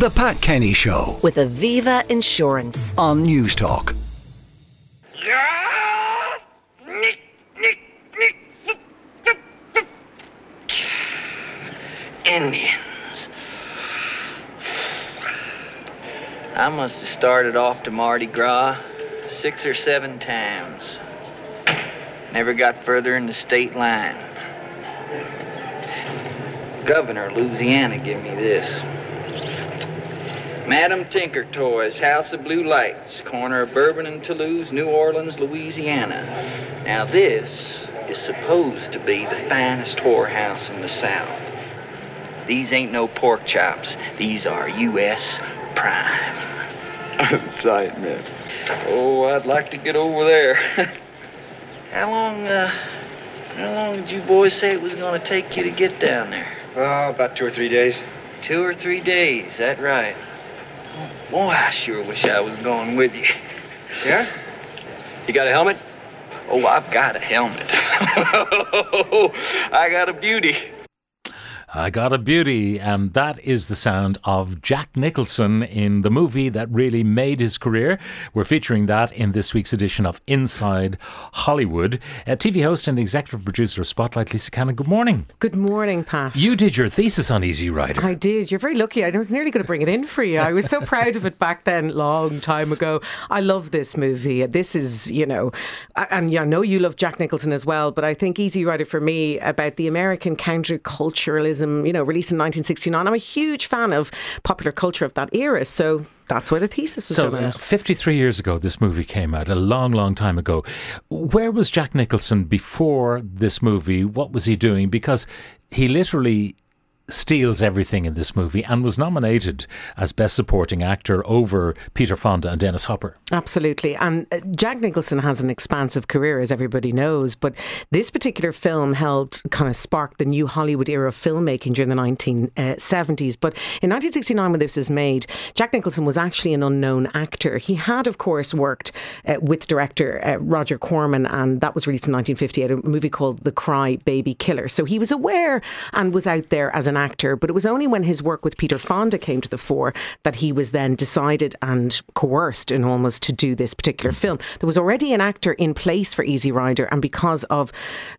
The Pat Kenny Show with Aviva Insurance. on News Talk. Indians. I must have started off to Mardi Gras six or seven times. Never got further in the state line. Governor of Louisiana give me this. Madam Tinker Toys, House of Blue Lights, corner of Bourbon and Toulouse, New Orleans, Louisiana. Now this is supposed to be the finest whorehouse in the South. These ain't no pork chops. These are U.S. prime. Man. Oh, I'd like to get over there. how long, uh, how long did you boys say it was gonna take you to get down there? Oh, about two or three days. Two or three days, that right. Oh, boy, I sure wish I was going with you. Yeah? You got a helmet? Oh, I've got a helmet. I got a beauty. I got a beauty, and that is the sound of Jack Nicholson in the movie that really made his career. We're featuring that in this week's edition of Inside Hollywood. Uh, TV host and executive producer of Spotlight, Lisa Cannon. Good morning. Good morning, Pat. You did your thesis on Easy Rider. I did. You're very lucky. I was nearly going to bring it in for you. I was so proud of it back then, long time ago. I love this movie. This is, you know, and I know you love Jack Nicholson as well, but I think Easy Rider for me about the American counterculturalism, you know, released in 1969. I'm a huge fan of popular culture of that era. So that's why the thesis was So, done on uh, 53 years ago, this movie came out, a long, long time ago. Where was Jack Nicholson before this movie? What was he doing? Because he literally steals everything in this movie and was nominated as Best Supporting Actor over Peter Fonda and Dennis Hopper. Absolutely. And uh, Jack Nicholson has an expansive career, as everybody knows. But this particular film helped kind of spark the new Hollywood era of filmmaking during the 1970s. But in 1969, when this was made, Jack Nicholson was actually an unknown actor. He had, of course, worked uh, with director uh, Roger Corman, and that was released in 1958, a movie called The Cry Baby Killer. So he was aware and was out there as an actor. But it was only when his work with Peter Fonda came to the fore that he was then decided and coerced in almost to do this particular film. There was already an actor in place for Easy Rider, and because of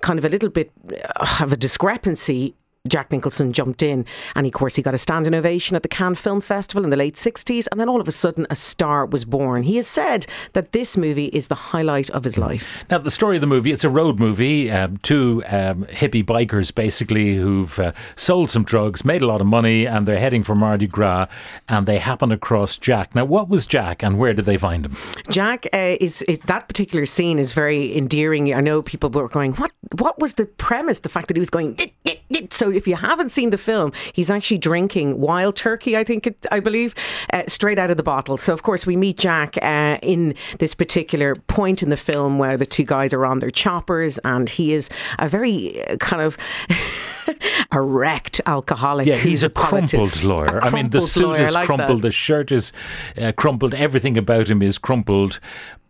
kind of a little bit uh, of a discrepancy, Jack Nicholson jumped in, and of course, he got a standing ovation at the Cannes Film Festival in the late 60s, and then all of a sudden, a star was born. He has said that this movie is the highlight of his life. Now, the story of the movie, it's a road movie. Um, two um, hippie bikers, basically, who've uh, sold some drugs, made a lot of money, and they're heading for Mardi Gras, and they happen across Jack. Now, what was Jack, and where did they find him? Jack uh, is is that particular scene is very endearing. I know people were going, "What? What was the premise? The fact that he was going." "Dit, dit, dit." So if you haven't seen the film, he's actually drinking wild turkey. I think it, I believe, uh, straight out of the bottle. So of course we meet Jack uh, in this particular point in the film where the two guys are on their choppers, and he is a very uh, kind of erect alcoholic. Yeah, he's a politi- crumpled lawyer. a I mean, the suit lawyer, is like that. crumpled, the shirt is uh, crumpled, everything about him is crumpled,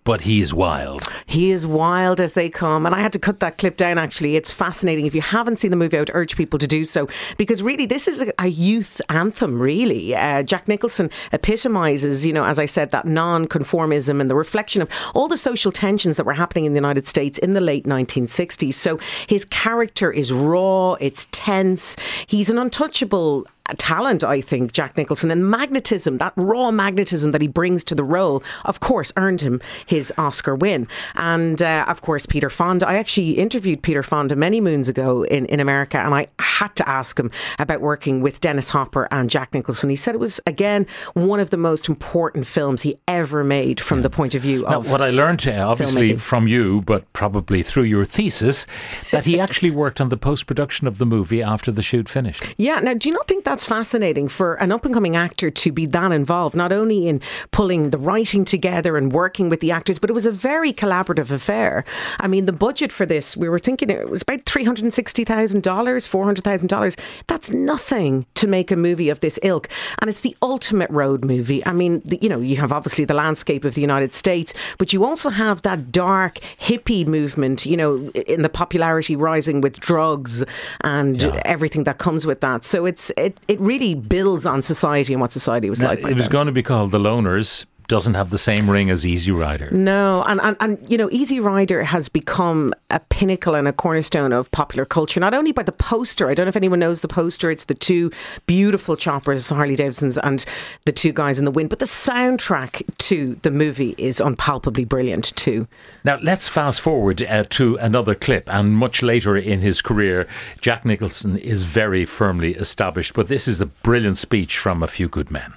but he is wild. He is wild as they come. And I had to cut that clip down, actually. It's fascinating. If you haven't seen the movie, I would urge people to do so because really, this is a, a youth anthem, really. Uh, Jack Nicholson epitomizes, you know, as I said, that non conformism and the reflection of all the social tensions that were happening in the United States in the late 1960s. So his character is raw, it's tense. He's an untouchable talent, I think, Jack Nicholson, and magnetism, that raw magnetism that he brings to the role, of course, earned him his Oscar win. And uh, of course, Peter Fonda. I actually interviewed Peter Fonda many moons ago in, in America, and I had to ask him about working with Dennis Hopper and Jack Nicholson. He said it was, again, one of the most important films he ever made from the point of view Now, of. what I learned, uh, obviously filmmaking. from you, but probably through your thesis, that he actually worked on the post production of the movie after the shoot finished. Yeah. Now, do you not think that's fascinating for an up and coming actor to be that involved, not only in pulling the writing together and working with the actors, but it was a very collaborative affair. I mean, the budget for this, we were thinking it was about $360,000, $400,000. That's nothing to make a movie of this ilk. And it's the ultimate road movie. I mean, the, you know, you have obviously the landscape of the United States, but you also have that dark hippie movement, you know, in the popularity rising with drugs and Yeah. everything that comes with that. So it's it it really builds on society and what society was Now, like. it was then. going to be called The Loners. Doesn't have the same ring as Easy Rider. No, and, and, and you know, Easy Rider has become a pinnacle and a cornerstone of popular culture, not only by the poster. I don't know if anyone knows the poster. It's the two beautiful choppers, Harley Davidsons, and the two guys in the wind. But the soundtrack to the movie is unpalpably brilliant, too. Now, let's fast forward uh, to another clip. And much later in his career, Jack Nicholson is very firmly established. But this is a brilliant speech from A Few Good Men.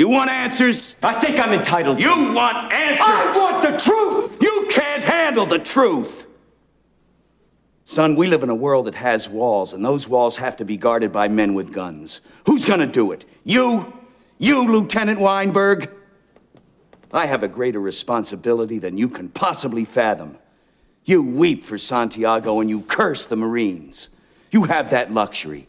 You want answers? I think I'm entitled. You want answers? I want the truth! You can't handle the truth! Son, we live in a world that has walls, and those walls have to be guarded by men with guns. Who's gonna do it? You? You, Lieutenant Weinberg? I have a greater responsibility than you can possibly fathom. You weep for Santiago and you curse the Marines. You have that luxury.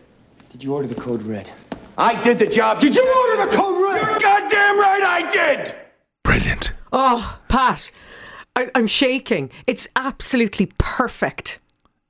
Did you order the code red? I did the job. Did you order the code red? You're goddamn right I did! Brilliant. Oh, Pat, I, I'm shaking. It's absolutely perfect.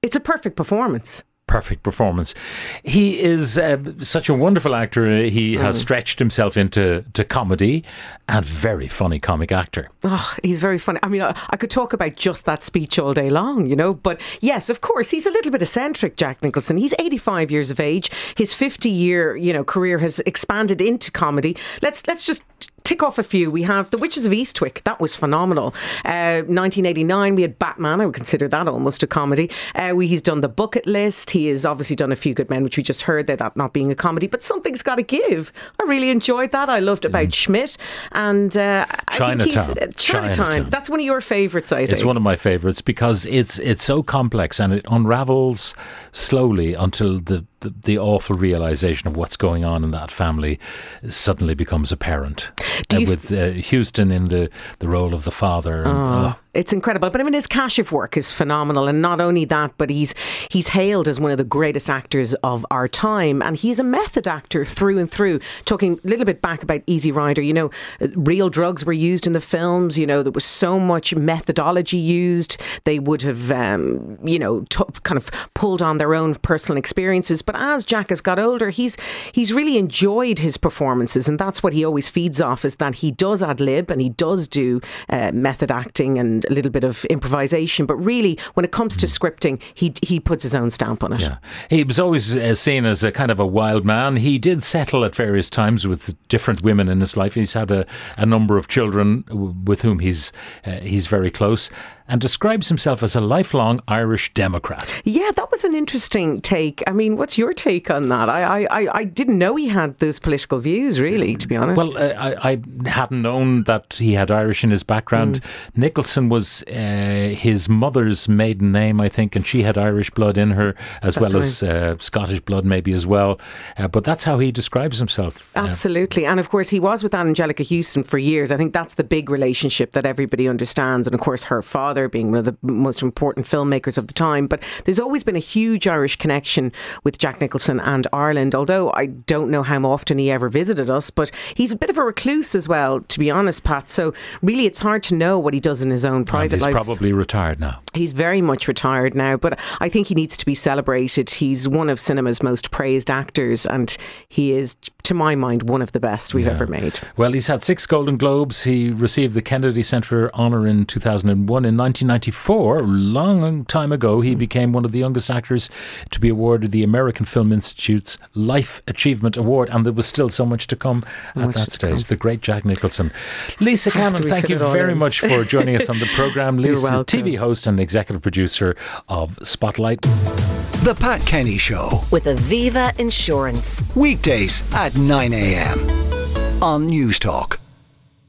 It's a perfect performance. Perfect performance. He is uh, such a wonderful actor. He has stretched himself into to comedy and very funny comic actor. Oh, he's very funny. I mean, I, I could talk about just that speech all day long, you know. But yes, of course, he's a little bit eccentric, Jack Nicholson. He's 85 years of age. His 50 year, you know, career has expanded into comedy. Let's let's just tick off a few. We have The Witches of Eastwick. That was phenomenal. Uh, 1989, we had Batman. I would consider that almost a comedy. Uh, we, he's done The Bucket List. He has obviously done A Few Good Men, which we just heard there, that not being a comedy, but something's got to give. I really enjoyed that. I loved About Schmidt. And uh, I think he's- Chinatown. uh, Chinatown. Chinatown. That's one of your favourites, I think. It's one of my favourites because it's it's so complex and it unravels slowly until the, the, the awful realization of what's going on in that family suddenly becomes apparent. Uh, with uh, Huston in the, the role of the father. And, oh, It's incredible. But I mean, his Kashif work is phenomenal. And not only that, but he's he's hailed as one of the greatest actors of our time. And he's a method actor through and through. Talking a little bit back about Easy Rider, you know, uh, real drugs were used in the films. You know, there was so much methodology used. They would have, um, you know, t- kind of pulled on their own personal experiences. But as Jack has got older, he's he's really enjoyed his performances. And that's what he always feeds off is that he does ad lib and he does do uh, method acting and a little bit of improvisation. But really, when it comes to scripting, he he puts his own stamp on it. Yeah. He was always uh, seen as a kind of a wild man. He did settle at various times with different women in his life. He's had a, a number of children w- with whom he's uh, he's very close and describes himself as a lifelong Irish Democrat. Yeah, that was an interesting take. I mean, what's your take on that? I, I, I- didn't know he had those political views, really, to be honest. Well, uh, I, I hadn't known that he had Irish in his background. Mm. Nicholson was uh, his mother's maiden name, I think, and she had Irish blood in her as That's well as uh, Scottish blood, maybe as well. Uh, but that's how he describes himself. Uh, Absolutely. And of course, he was with Anjelica Huston for years. I think that's the big relationship that everybody understands. And of course, her father being one of the most important filmmakers of the time. But there's always been a huge Irish connection with Jack Nicholson and Ireland, although I don't know how often he ever visited us. But he's a bit of a recluse as well, to be honest, Pat. So really, it's hard to know what he does in his own private he's life. He's probably retired now. He's very much retired now, but I think he needs to be celebrated. He's one of cinema's most praised actors, and he is, to my mind, one of the best we've Yeah. ever made. Well, he's had six Golden Globes. He received the Kennedy Center honor in 2001. In 1994, long time ago, he became one of the youngest actors to be awarded the American Film Institute's Life Achievement Award, and there was still so much to come at that stage. come. The great Jack Nicholson. Lisa Cannon, thank you very in? much for joining us on the programme. You're Lisa is welcome. TV host and executive producer of Spotlight. The Pat Kenny Show. with Aviva Insurance. Weekdays at 9 a.m. on News Talk.